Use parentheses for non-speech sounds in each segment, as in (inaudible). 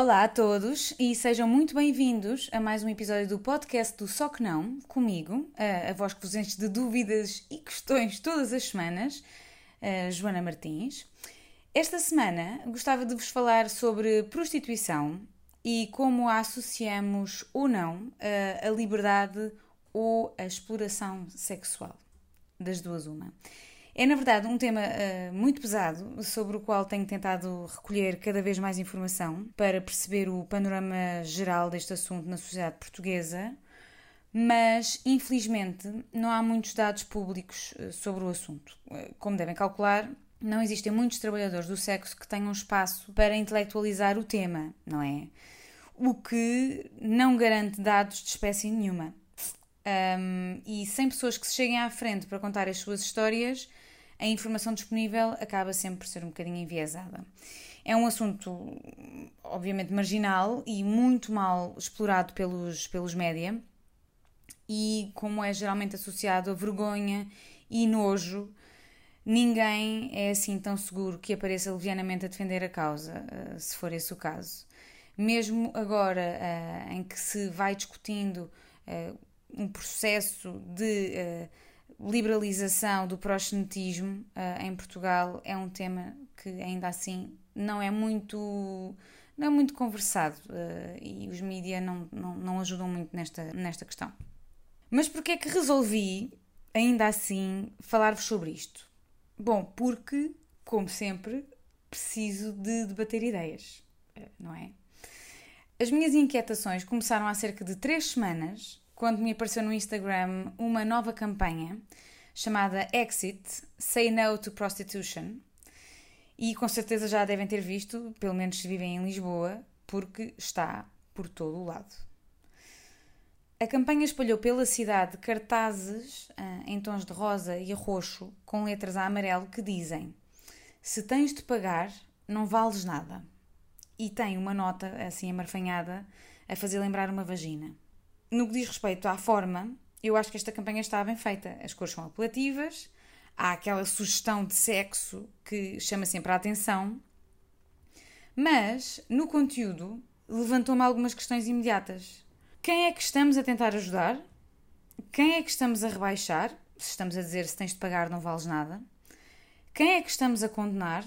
Olá a todos e sejam muito bem-vindos a mais um episódio do podcast do Só Que Não, comigo, a, a voz que vos enche de dúvidas e questões todas as semanas, Joana Martins. Esta semana gostava de vos falar sobre prostituição e como a associamos ou não a, liberdade ou a exploração sexual. Das duas, uma. É, na verdade, um tema uh, muito pesado, sobre o qual tenho tentado recolher cada vez mais informação para perceber o panorama geral deste assunto na sociedade portuguesa, mas infelizmente não há muitos dados públicos uh, sobre o assunto. Uh, como devem calcular, não existem muitos trabalhadores do sexo que tenham espaço para intelectualizar o tema, não é? O que não garante dados de espécie nenhuma. Um, e sem pessoas que se cheguem à frente para contar as suas histórias, a informação disponível acaba sempre por ser um bocadinho enviesada. É um assunto, obviamente, marginal e muito mal explorado pelos, pelos média, e como é geralmente associado a vergonha e nojo, ninguém é assim tão seguro que apareça levianamente a defender a causa, eh, se for esse o caso. Mesmo agora eh, em que se vai discutindo eh, um processo de liberalização do proxenetismo uh, em Portugal é um tema que ainda assim não é muito não é muito conversado uh, e os mídias não, não, não ajudam muito nesta, nesta questão. Mas porquê é que resolvi, ainda assim, falar-vos sobre isto? Bom, porque, como sempre, preciso de debater ideias, uh, não é? As minhas inquietações começaram há cerca de três semanas quando me apareceu no Instagram uma nova campanha chamada Exit Say No to Prostitution. E com certeza já devem ter visto, pelo menos se vivem em Lisboa, porque está por todo o lado. A campanha espalhou pela cidade cartazes ah, em tons de rosa e roxo, com letras a amarelo, que dizem: Se tens de pagar, não vales nada. E tem uma nota assim amarfanhada a fazer lembrar uma vagina. No que diz respeito à forma, eu acho que esta campanha está bem feita. As cores são apelativas, há aquela sugestão de sexo que chama sempre a atenção, mas no conteúdo levantou-me algumas questões imediatas. Quem é que estamos a tentar ajudar? Quem é que estamos a rebaixar? Se estamos a dizer se tens de pagar não vales nada. Quem é que estamos a condenar?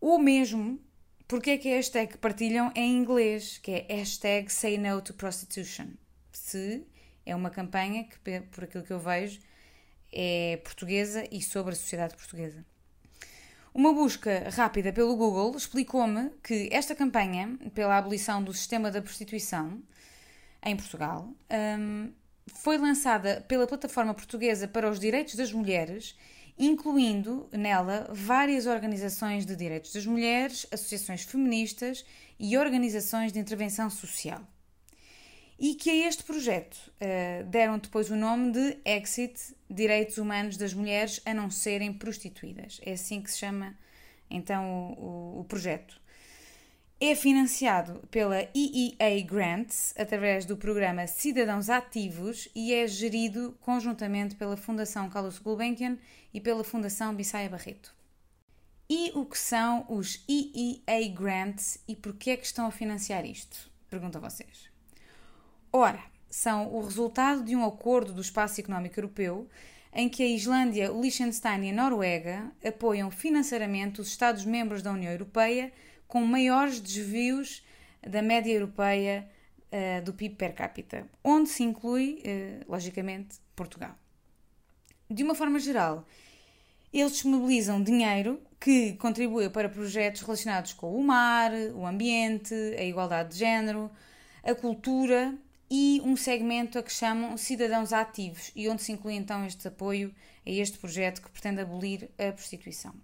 Ou mesmo, porque é que a hashtag partilham em inglês, que é hashtag say no to prostitution se é uma campanha que, por aquilo que eu vejo, é portuguesa e sobre a sociedade portuguesa. Uma busca rápida pelo Google explicou-me que esta campanha pela abolição do sistema da prostituição em Portugal um, foi lançada pela plataforma portuguesa para os direitos das mulheres, incluindo nela várias organizações de direitos das mulheres, associações feministas e organizações de intervenção social e que a este projeto uh, deram depois o nome de Exit Direitos Humanos das Mulheres a Não Serem Prostituídas. É assim que se chama então o, o projeto. É financiado pela EEA Grants através do programa Cidadãos Ativos e é gerido conjuntamente pela Fundação Carlos Gulbenkian e pela Fundação Bissaia Barreto. E o que são os EEA Grants e porquê é que estão a financiar isto? Pergunto a vocês. Ora, são o resultado de um acordo do Espaço Económico Europeu em que a Islândia, o Liechtenstein e a Noruega apoiam financeiramente os Estados-membros da União Europeia com maiores desvios da média europeia uh, do PIB per capita, onde se inclui, uh, logicamente, Portugal. De uma forma geral, eles disponibilizam dinheiro que contribui para projetos relacionados com o mar, o ambiente, a igualdade de género, a cultura e um segmento a que chamam Cidadãos Ativos e onde se inclui então este apoio a este projeto que pretende abolir a prostituição.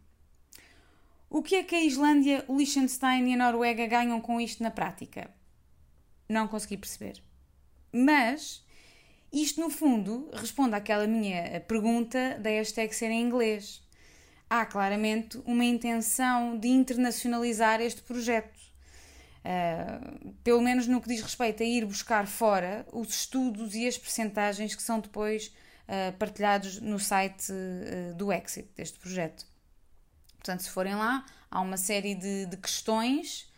O que é que a Islândia, o Liechtenstein e a Noruega ganham com isto na prática? Não consegui perceber. Mas isto, no fundo, responde àquela minha pergunta da hashtag ser em inglês. Há claramente uma intenção de internacionalizar este projeto Uh, pelo menos no que diz respeito a ir buscar fora os estudos e as percentagens que são depois uh, partilhados no site uh, do Exit, deste projeto. Portanto, se forem lá, há uma série de, de questões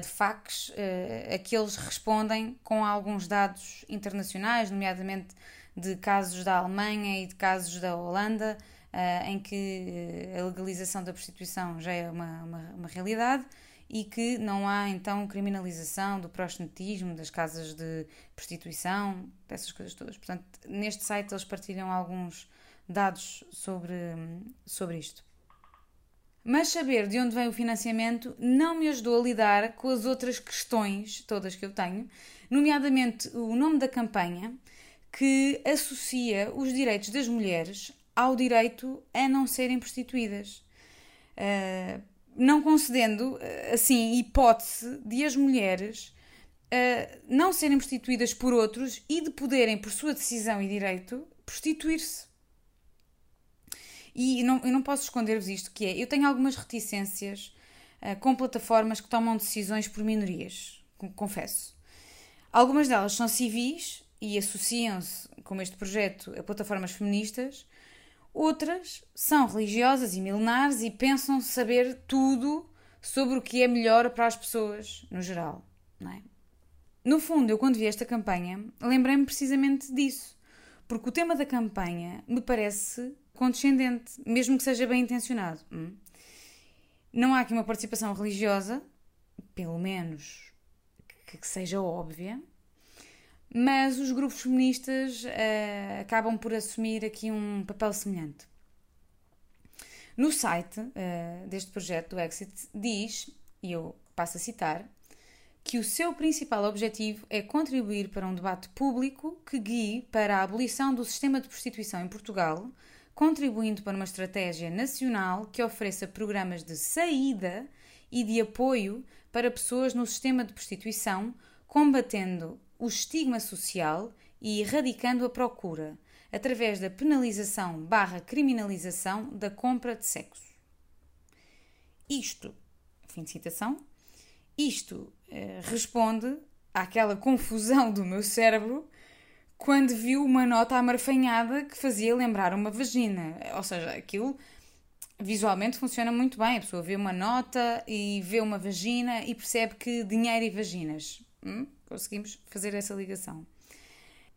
de factos uh, a que eles respondem com alguns dados internacionais, nomeadamente de casos da Alemanha e de casos da Holanda, em que a legalização da prostituição já é uma, uma, uma, realidade e que não há então criminalização do proxenetismo, das casas de prostituição, dessas coisas todas. Portanto, neste site eles partilham alguns dados sobre, sobre isto. Mas saber de onde vem o financiamento não me ajudou a lidar com as outras questões todas que eu tenho, nomeadamente o nome da campanha, que associa os direitos das mulheres ao direito a não serem prostituídas. Uh, não concedendo, assim, hipótese de as mulheres uh, não serem prostituídas por outros e de poderem, por sua decisão e direito, prostituir-se. E não, eu não posso esconder-vos isto, que é, eu tenho algumas reticências uh, com plataformas que tomam decisões por minorias, confesso. Algumas delas são civis e associam-se, como este projeto, a plataformas feministas. Outras são religiosas e milenares e pensam saber tudo sobre o que é melhor para as pessoas, no geral. É? No fundo, eu quando vi esta campanha, lembrei-me precisamente disso. Porque o tema da campanha me parece condescendente, mesmo que seja bem intencionado. Hum? Não há aqui uma participação religiosa, pelo menos que seja óbvia, mas os grupos feministas uh, acabam por assumir aqui um papel semelhante. No site uh, deste projeto do Exit diz, e eu passo a citar, que o seu principal objetivo é contribuir para um debate público que guie para a abolição do sistema de prostituição em Portugal, contribuindo para uma estratégia nacional que ofereça programas de saída e de apoio para pessoas no sistema de prostituição, combatendo o estigma social e erradicando a procura, através da penalização barra criminalização da compra de sexo. Isto, fim de citação, isto eh, responde àquela confusão do meu cérebro quando viu uma nota amarfanhada que fazia lembrar uma vagina. Ou seja, aquilo visualmente funciona muito bem. A pessoa vê uma nota e vê uma vagina e percebe que dinheiro e vaginas. Hum? Conseguimos fazer essa ligação.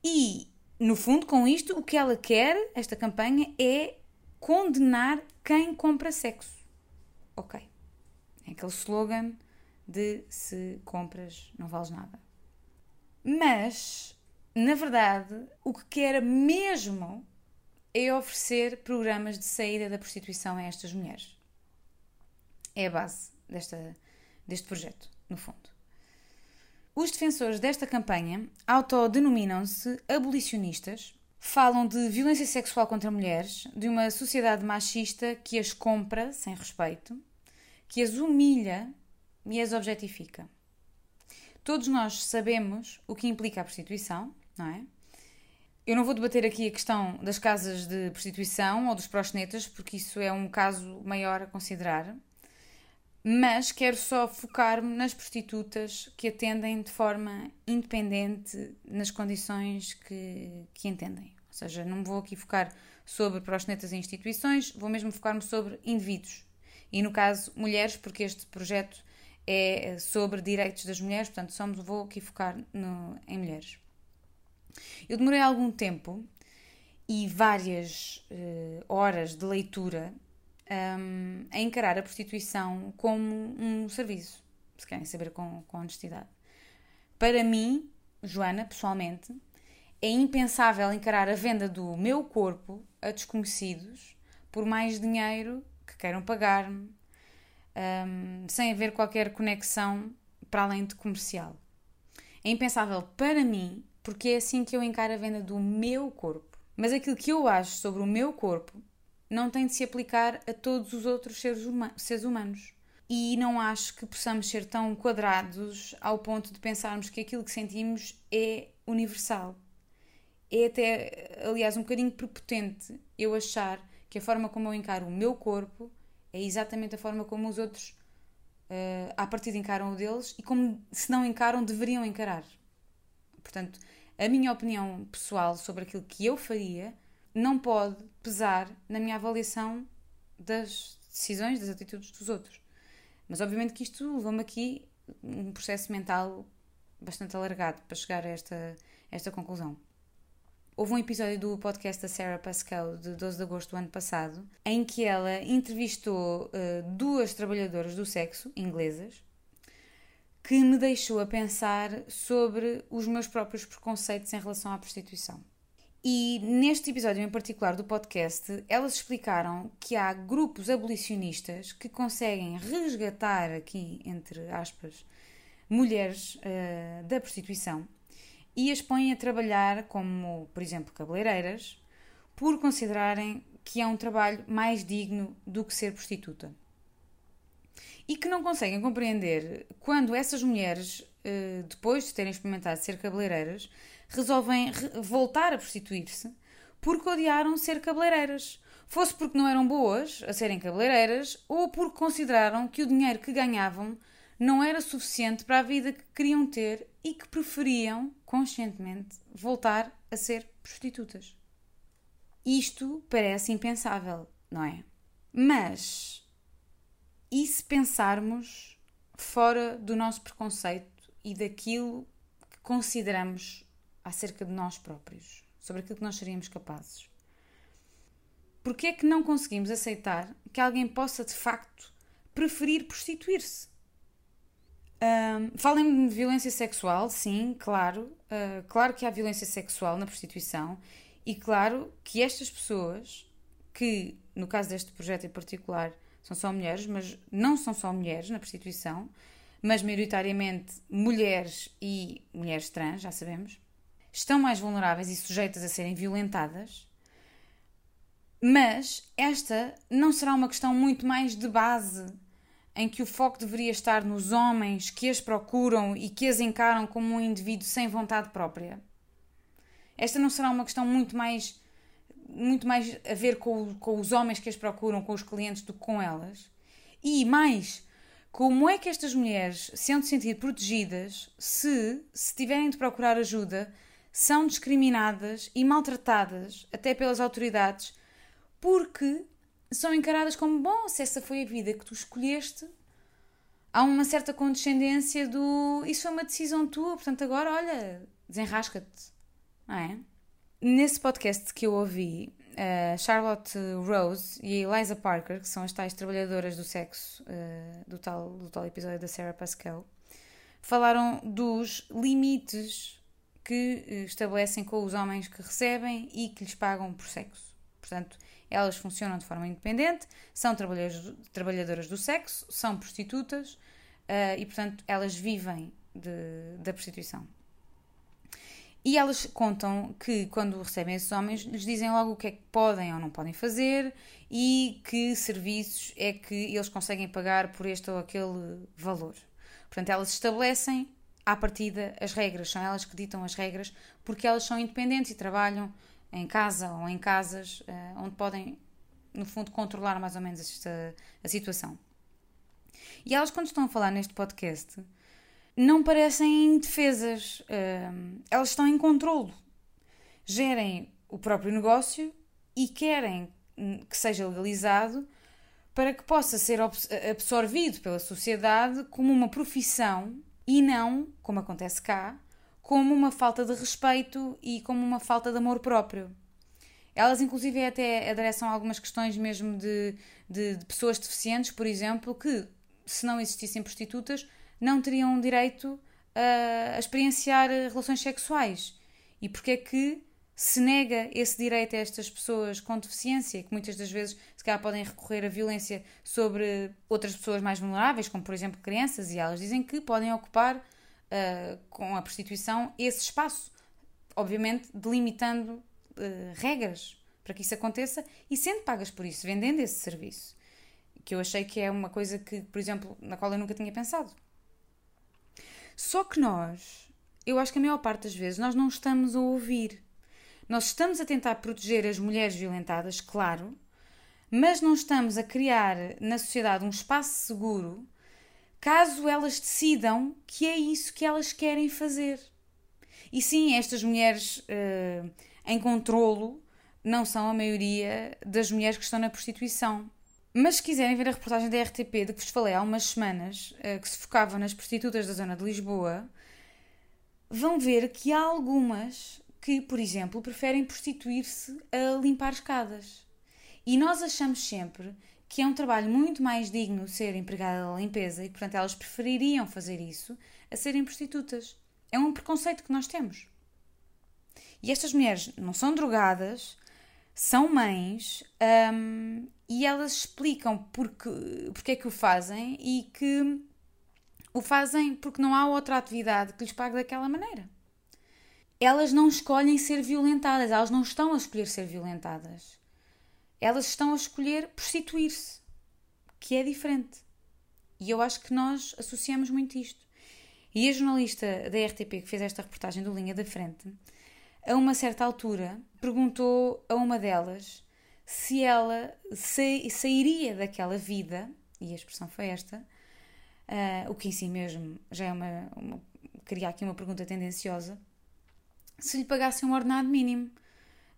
E, no fundo, com isto, o que ela quer, esta campanha, é condenar quem compra sexo. Ok. É aquele slogan de se compras não vales nada. Mas na verdade, o que quer mesmo é oferecer programas de saída da prostituição a estas mulheres. É a base desta, deste projeto, no fundo. Os defensores desta campanha autodenominam-se abolicionistas, falam de violência sexual contra mulheres, de uma sociedade machista que as compra sem respeito, que as humilha e as objetifica. Todos nós sabemos o que implica a prostituição, não é? Eu não vou debater aqui a questão das casas de prostituição ou dos proxenetas, porque isso é um caso maior a considerar, mas quero só focar-me nas prostitutas que atendem de forma independente nas condições que, que entendem. Ou seja, não vou aqui focar sobre proxenetas e instituições, vou mesmo focar-me sobre indivíduos. E no caso, mulheres, porque este projeto é sobre direitos das mulheres, portanto, me vou aqui focar no, em mulheres. Eu demorei algum tempo e várias uh, horas de leitura um, a encarar a prostituição como um serviço, se querem saber com, com honestidade. Para mim, Joana, pessoalmente, é impensável encarar a venda do meu corpo a desconhecidos por mais dinheiro que queiram pagar-me, um, sem haver qualquer conexão para além de comercial. É impensável para mim porque é assim que eu encaro a venda do meu corpo. Mas aquilo que eu acho sobre o meu corpo não tem de se aplicar a todos os outros seres, huma seres humanos. E não acho que possamos ser tão quadrados ao ponto de pensarmos que aquilo que sentimos é universal. É até, aliás, um bocadinho prepotente eu achar que a forma como eu encaro o meu corpo é exatamente a forma como os outros, uh, à partida, encaram o deles e como, se não encaram, deveriam encarar. Portanto, a minha opinião pessoal sobre aquilo que eu faria não pode pesar na minha avaliação das decisões, das atitudes dos outros. Mas obviamente que isto levou-me aqui um processo mental bastante alargado para chegar a esta, esta conclusão. Houve um episódio do podcast da Sarah Pascal, de 12 de agosto do ano passado, em que ela entrevistou uh, duas trabalhadoras do sexo, inglesas, que me deixou a pensar sobre os meus próprios preconceitos em relação à prostituição. E neste episódio em particular do podcast, elas explicaram que há grupos abolicionistas que conseguem resgatar, aqui entre aspas, mulheres uh, da prostituição e as põem a trabalhar como, por exemplo, cabeleireiras, por considerarem que é um trabalho mais digno do que ser prostituta. E que não conseguem compreender quando essas mulheres, eh, depois de terem experimentado ser cabeleireiras, resolvem voltar a prostituir-se porque odiaram ser cabeleireiras. Fosse porque não eram boas a serem cabeleireiras ou porque consideraram que o dinheiro que ganhavam não era suficiente para a vida que queriam ter e que preferiam, conscientemente, voltar a ser prostitutas. Isto parece impensável, não é? Mas e se pensarmos fora do nosso preconceito e daquilo que consideramos acerca de nós próprios, sobre aquilo que nós seríamos capazes? Porquê é que não conseguimos aceitar que alguém possa de facto preferir prostituir-se? Um, Falem de violência sexual, sim, claro. Uh, claro que há violência sexual na prostituição e claro que estas pessoas, que no caso deste projeto em particular são só mulheres, mas não são só mulheres na prostituição, mas maioritariamente mulheres e mulheres trans, já sabemos, estão mais vulneráveis e sujeitas a serem violentadas. Mas esta não será uma questão muito mais de base em que o foco deveria estar nos homens que as procuram e que as encaram como um indivíduo sem vontade própria. Esta não será uma questão muito mais muito mais a ver com, com os homens que as procuram, com os clientes, do que com elas. E mais, como é que estas mulheres se sentir protegidas se, se tiverem de procurar ajuda, são discriminadas e maltratadas até pelas autoridades porque são encaradas como bom, se essa foi a vida que tu escolheste, há uma certa condescendência do isso foi uma decisão tua, portanto agora olha, desenrasca-te, não é? Nesse podcast que eu ouvi, uh, Charlotte Rose e Eliza Parker, que são as tais trabalhadoras do sexo uh, do, tal, do tal episódio da Sarah Pascal, falaram dos limites que uh, estabelecem com os homens que recebem e que lhes pagam por sexo. Portanto, elas funcionam de forma independente, são trabalhadoras do sexo, são prostitutas uh, e, portanto, elas vivem de, da prostituição. E elas contam que quando recebem esses homens, lhes dizem logo o que é que podem ou não podem fazer e que serviços é que eles conseguem pagar por este ou aquele valor. Portanto, elas estabelecem à partida as regras, são elas que ditam as regras porque elas são independentes e trabalham em casa ou em casas uh, onde podem, no fundo, controlar mais ou menos esta, a situação. E elas, quando estão a falar neste podcast, não parecem indefesas. Uh, elas estão em controlo. Gerem o próprio negócio e querem que seja legalizado para que possa ser absorvido pela sociedade como uma profissão e não, como acontece cá, como uma falta de respeito e como uma falta de amor próprio. Elas, inclusive, até adereçam algumas questões mesmo de, de, de, pessoas deficientes, por exemplo, que, se não existissem prostitutas, não teriam direito a, a experienciar relações sexuais. E porque é que se nega esse direito a estas pessoas com deficiência, que muitas das vezes, se calhar, podem recorrer à violência sobre outras pessoas mais vulneráveis, como, por exemplo, crianças, e elas dizem que podem ocupar uh, com a prostituição esse espaço, obviamente delimitando uh, regras para que isso aconteça e sendo pagas por isso, vendendo esse serviço. Que eu achei que é uma coisa que, por exemplo, na qual eu nunca tinha pensado. Só que nós, eu acho que a maior parte das vezes, nós não estamos a ouvir. Nós estamos a tentar proteger as mulheres violentadas, claro, mas não estamos a criar na sociedade um espaço seguro caso elas decidam que é isso que elas querem fazer. E sim, estas mulheres uh, em controlo não são a maioria das mulheres que estão na prostituição. Mas se quiserem ver a reportagem da RTP de que vos falei há umas semanas, que se focava nas prostitutas da zona de Lisboa, vão ver que há algumas que, por exemplo, preferem prostituir-se a limpar escadas. E nós achamos sempre que é um trabalho muito mais digno ser empregada da limpeza e, portanto, elas prefeririam fazer isso a serem prostitutas. É um preconceito que nós temos. E estas mulheres não são drogadas, são mães um, e elas explicam porque, porque é que o fazem e que o fazem porque não há outra atividade que lhes pague daquela maneira. Elas não escolhem ser violentadas, elas não estão a escolher ser violentadas. Elas estão a escolher prostituir-se, que é diferente. E eu acho que nós associamos muito isto. E a jornalista da RTP que fez esta reportagem do Linha da Frente, a uma certa altura, perguntou a uma delas se ela sairia daquela vida, e a expressão foi esta, uh, o que em si mesmo já é uma, uma. Queria aqui uma pergunta tendenciosa. Se lhe pagassem um ordenado mínimo.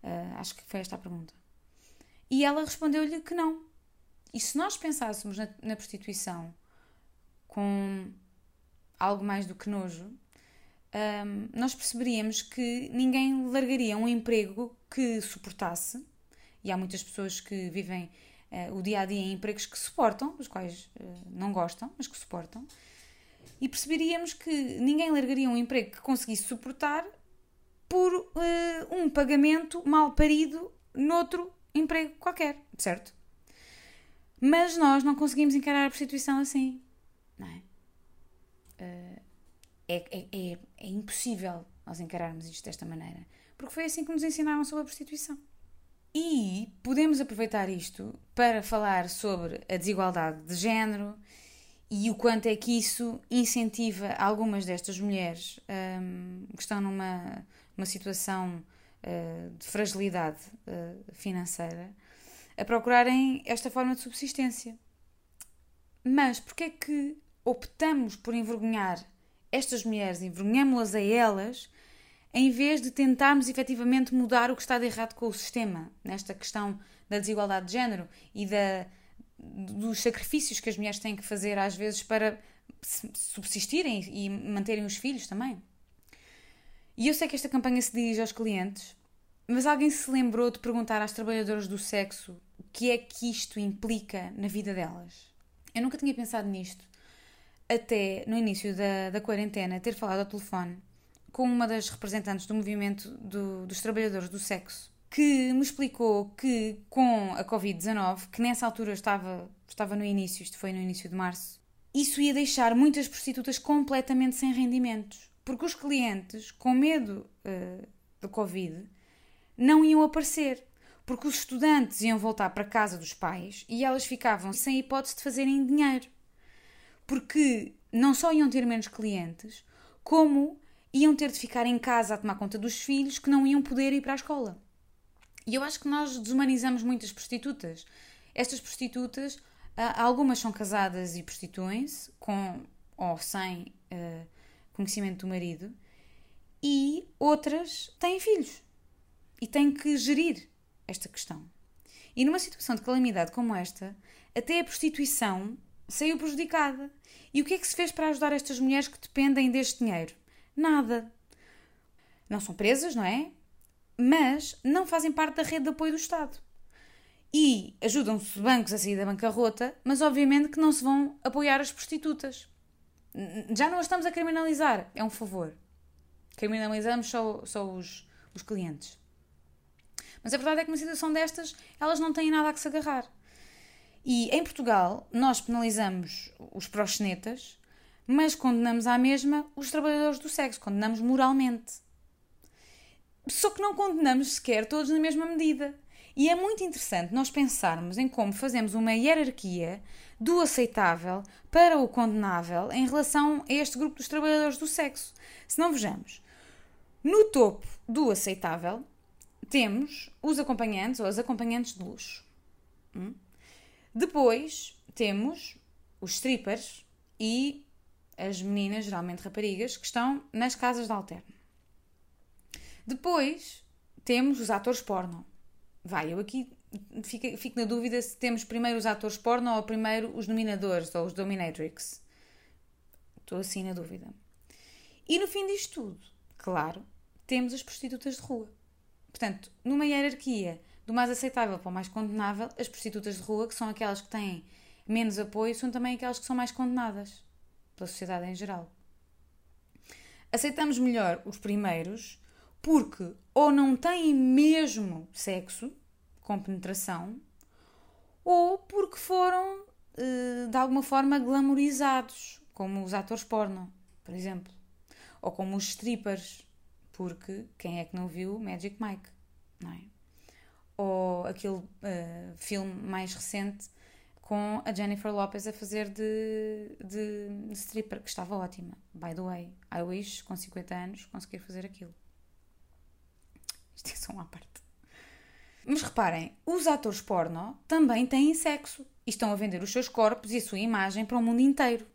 Uh, acho que foi esta a pergunta. E ela respondeu-lhe que não. E se nós pensássemos na, na prostituição com algo mais do que nojo, um, nós perceberíamos que ninguém largaria um emprego que suportasse, e há muitas pessoas que vivem uh, o dia a dia em empregos que suportam, os quais uh, não gostam, mas que suportam, e perceberíamos que ninguém largaria um emprego que conseguisse suportar por uh, um pagamento mal parido noutro emprego qualquer, certo? Mas nós não conseguimos encarar a prostituição assim, não é? É, é, é, é impossível nós encararmos isto desta maneira, porque foi assim que nos ensinaram sobre a prostituição. E podemos aproveitar isto para falar sobre a desigualdade de género e o quanto é que isso incentiva algumas destas mulheres um, que estão numa, numa situação uh, de fragilidade uh, financeira a procurarem esta forma de subsistência. Mas porquê é que optamos por envergonhar estas mulheres, envergonhamos-las a elas, em vez de tentarmos efetivamente mudar o que está de errado com o sistema, nesta questão da desigualdade de género e da, dos sacrifícios que as mulheres têm que fazer às vezes para subsistirem e manterem os filhos também. E eu sei que esta campanha se dirige aos clientes, mas alguém se lembrou de perguntar às trabalhadoras do sexo o que é que isto implica na vida delas? Eu nunca tinha pensado nisto, até no início da, da quarentena ter falado ao telefone com uma das representantes do movimento do, dos trabalhadores do sexo, que me explicou que com a Covid-19, que nessa altura estava, estava no início, isto foi no início de março, isso ia deixar muitas prostitutas completamente sem rendimentos. Porque os clientes, com medo uh, do Covid, não iam aparecer. Porque os estudantes iam voltar para a casa dos pais e elas ficavam sem hipótese de fazerem dinheiro. Porque não só iam ter menos clientes, como iam ter de ficar em casa a tomar conta dos filhos que não iam poder ir para a escola. E eu acho que nós desumanizamos muitas prostitutas. Estas prostitutas, algumas são casadas e prostituem-se, com ou sem uh, conhecimento do marido, e outras têm filhos e têm que gerir esta questão. E numa situação de calamidade como esta, até a prostituição saiu prejudicada. E o que é que se fez para ajudar estas mulheres que dependem deste dinheiro? Nada. Não são presas, não é? Mas não fazem parte da rede de apoio do Estado. E ajudam-se bancos a sair da bancarrota, mas obviamente que não se vão apoiar as prostitutas. Já não estamos a criminalizar, é um favor. Criminalizamos só, só os, os clientes. Mas a verdade é que numa situação destas, elas não têm nada a que se agarrar. E em Portugal, nós penalizamos os proxenetas mas condenamos à mesma os trabalhadores do sexo, condenamos moralmente. Só que não condenamos sequer todos na mesma medida. E é muito interessante nós pensarmos em como fazemos uma hierarquia do aceitável para o condenável em relação a este grupo dos trabalhadores do sexo. Se não vejamos, no topo do aceitável temos os acompanhantes ou as acompanhantes de luxo. Hum? Depois temos os strippers e as meninas, geralmente raparigas, que estão nas casas de alterno. Depois temos os atores porno. Vai, eu aqui fico, fico na dúvida se temos primeiro os atores porno ou primeiro os dominadores ou os dominatrix. Estou assim na dúvida. E no fim disto tudo, claro, temos as prostitutas de rua. Portanto, numa hierarquia do mais aceitável para o mais condenável, as prostitutas de rua, que são aquelas que têm menos apoio, são também aquelas que são mais condenadas pela sociedade em geral. Aceitamos melhor os primeiros porque ou não têm mesmo sexo com penetração ou porque foram eh, de alguma forma glamorizados, como os atores porno, por exemplo, ou como os strippers, porque quem é que não viu Magic Mike, não é? Ou aquele uh, filme mais recente com a Jennifer Lopez a fazer de, de stripper, que estava ótima. By the way, I wish, com 50 anos, conseguir fazer aquilo. Isto é só uma parte. Mas reparem, os atores porno também têm sexo e estão a vender os seus corpos e a sua imagem para o mundo inteiro.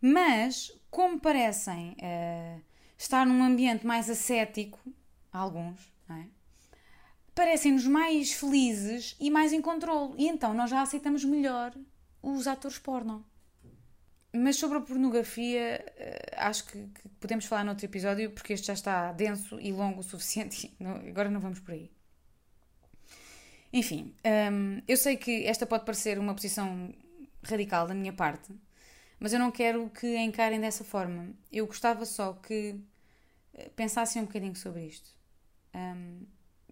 Mas, como parecem uh, estar num ambiente mais ascético, alguns, não é? parecem-nos mais felizes e mais em controle. E então nós já aceitamos melhor os atores porno. Mas sobre a pornografia, eh, acho que, que podemos falar noutro episódio, porque este já está denso e longo o suficiente. (laughs) Agora não vamos por aí. Enfim, hum, eu sei que esta pode parecer uma posição radical da minha parte, mas eu não quero que a encarem dessa forma. Eu gostava só que eh, pensassem um bocadinho sobre isto. Um,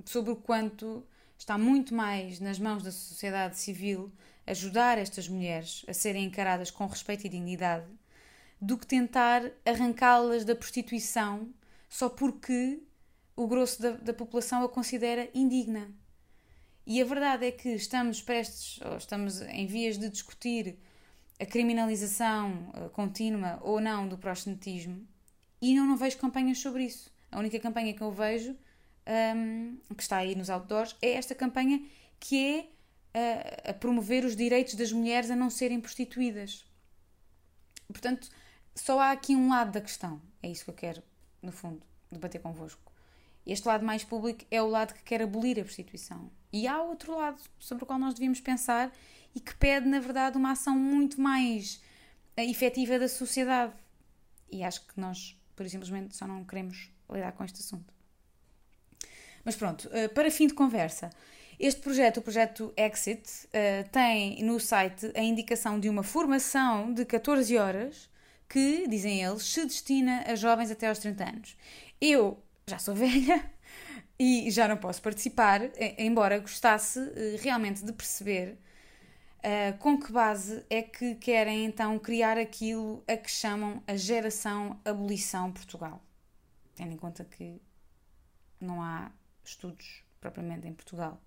sobre o quanto está muito mais nas mãos da sociedade civil ajudar estas mulheres a serem encaradas com respeito e dignidade do que tentar arrancá-las da prostituição só porque o grosso da, da, população a considera indigna. E a verdade é que estamos prestes, ou estamos em vias de discutir a criminalização eh, contínua ou não do proxenetismo e eu não vejo campanhas sobre isso. A única campanha que eu vejo um, que está aí nos outdoors, é esta campanha que é a, a promover os direitos das mulheres a não serem prostituídas. Portanto, só há aqui um lado da questão. É isso que eu quero, no fundo, debater convosco. Este lado mais público é o lado que quer abolir a prostituição. E há outro lado sobre o qual nós devíamos pensar e que pede, na verdade, uma ação muito mais uh, efetiva da sociedade. E acho que nós, por simplesmente, só não queremos lidar com este assunto. Mas pronto, uh, para fim de conversa, este projeto, o projeto Exit, uh, tem no site a indicação de uma formação de 14 horas que, dizem eles, se destina a jovens até aos 30 anos. Eu já sou velha (laughs) e já não posso participar, embora gostasse uh, realmente de perceber Uh, com que base é que querem então criar aquilo a que chamam a geração abolição Portugal? Tendo em conta que não há estudos propriamente em Portugal.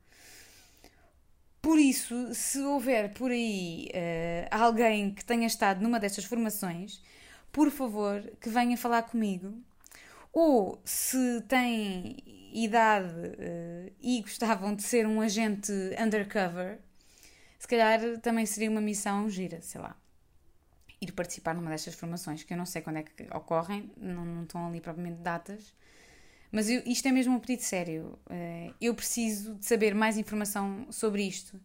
Por isso, se houver por aí uh, alguém que tenha estado numa destas formações, por favor, que venha falar comigo. Ou se têm idade uh, e gostavam de ser um agente undercover, se calhar também seria uma missão gira, sei lá. Ir participar numa destas formações, que eu não sei quando é que ocorrem, não, não estão ali propriamente datas, mas eu, isto é mesmo um pedido sério. Eh, eu preciso de saber mais informação sobre isto.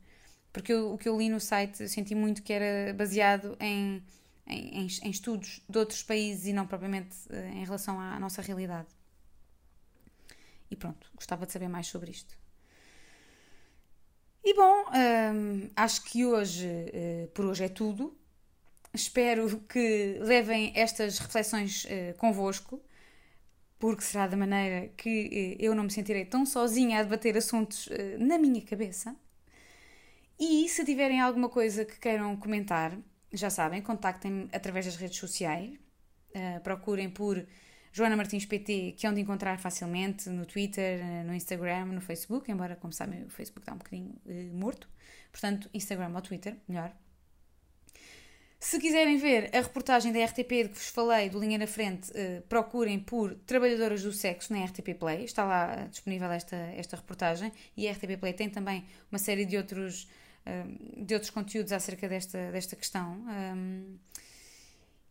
Porque eu, o que eu li no site eu senti muito que era baseado em, em, em estudos de outros países e não propriamente eh, em relação à nossa realidade. E pronto, gostava de saber mais sobre isto. E bom, hum, acho que hoje, uh, por hoje é tudo. Espero que levem estas reflexões uh, convosco porque será da maneira que eh, eu não me sentirei tão sozinha a debater assuntos eh, na minha cabeça. E se tiverem alguma coisa que queiram comentar, já sabem, contactem-me através das redes sociais. Uh, procurem por Joana Martins PT, que é onde encontrar facilmente no Twitter, no Instagram, no Facebook, embora, como sabem, o Facebook está um bocadinho uh, morto. Portanto, Instagram ou Twitter, melhor. Se quiserem ver a reportagem da RTP de que vos falei, do Linha na Frente, procurem por Trabalhadoras do Sexo na RTP Play. Está lá disponível esta, esta reportagem. E a RTP Play tem também uma série de outros, de outros conteúdos acerca desta, desta questão.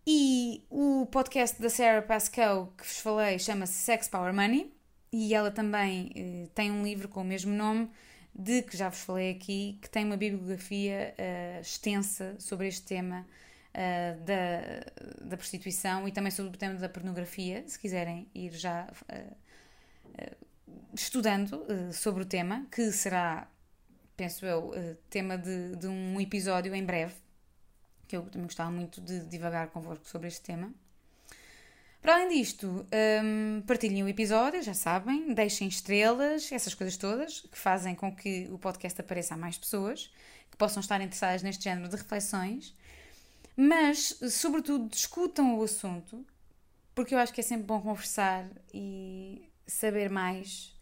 E o podcast da Sarah Pascoe que vos falei chama-se Sex Power Money. E ela também uh, tem um livro com o mesmo nome de que já vos falei aqui, que tem uma bibliografia uh, extensa sobre este tema uh, da, da prostituição e também sobre o tema da pornografia, se quiserem ir já estudando sobre o tema, que será, penso eu, tema de, de um episódio em breve, que eu também gostava muito de divagar convosco sobre este tema. Para além disto, um, partilhem o episódio, já sabem, deixem estrelas, essas coisas todas, que fazem com que o podcast apareça a mais pessoas que possam estar interessadas neste género de reflexões. Mas, sobretudo, discutam o assunto, porque eu acho que é sempre bom conversar e saber mais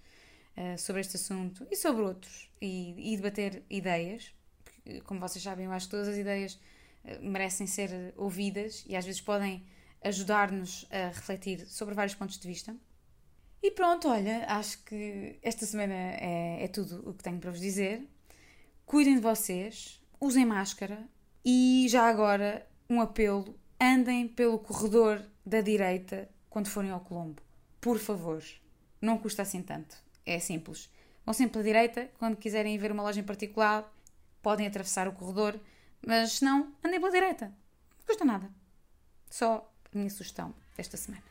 uh, sobre este assunto e sobre outros, e, e debater ideias. Porque, como vocês sabem, eu acho que todas as ideias uh, merecem ser ouvidas e às vezes podem ajudar-nos a refletir sobre vários pontos de vista. E pronto, olha, acho que esta semana é, é tudo o que tenho para vos dizer. Cuidem de vocês, usem máscara e já agora um apelo: andem pelo corredor da direita quando forem ao Colombo. Por favor, não custa assim tanto. É simples. Vão sempre pela direita, quando quiserem ver uma loja em particular, podem atravessar o corredor, mas se não, andem pela direita. Não custa nada. Só minha sugestão desta semana.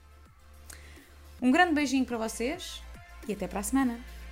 Um grande beijinho para vocês e até para a semana!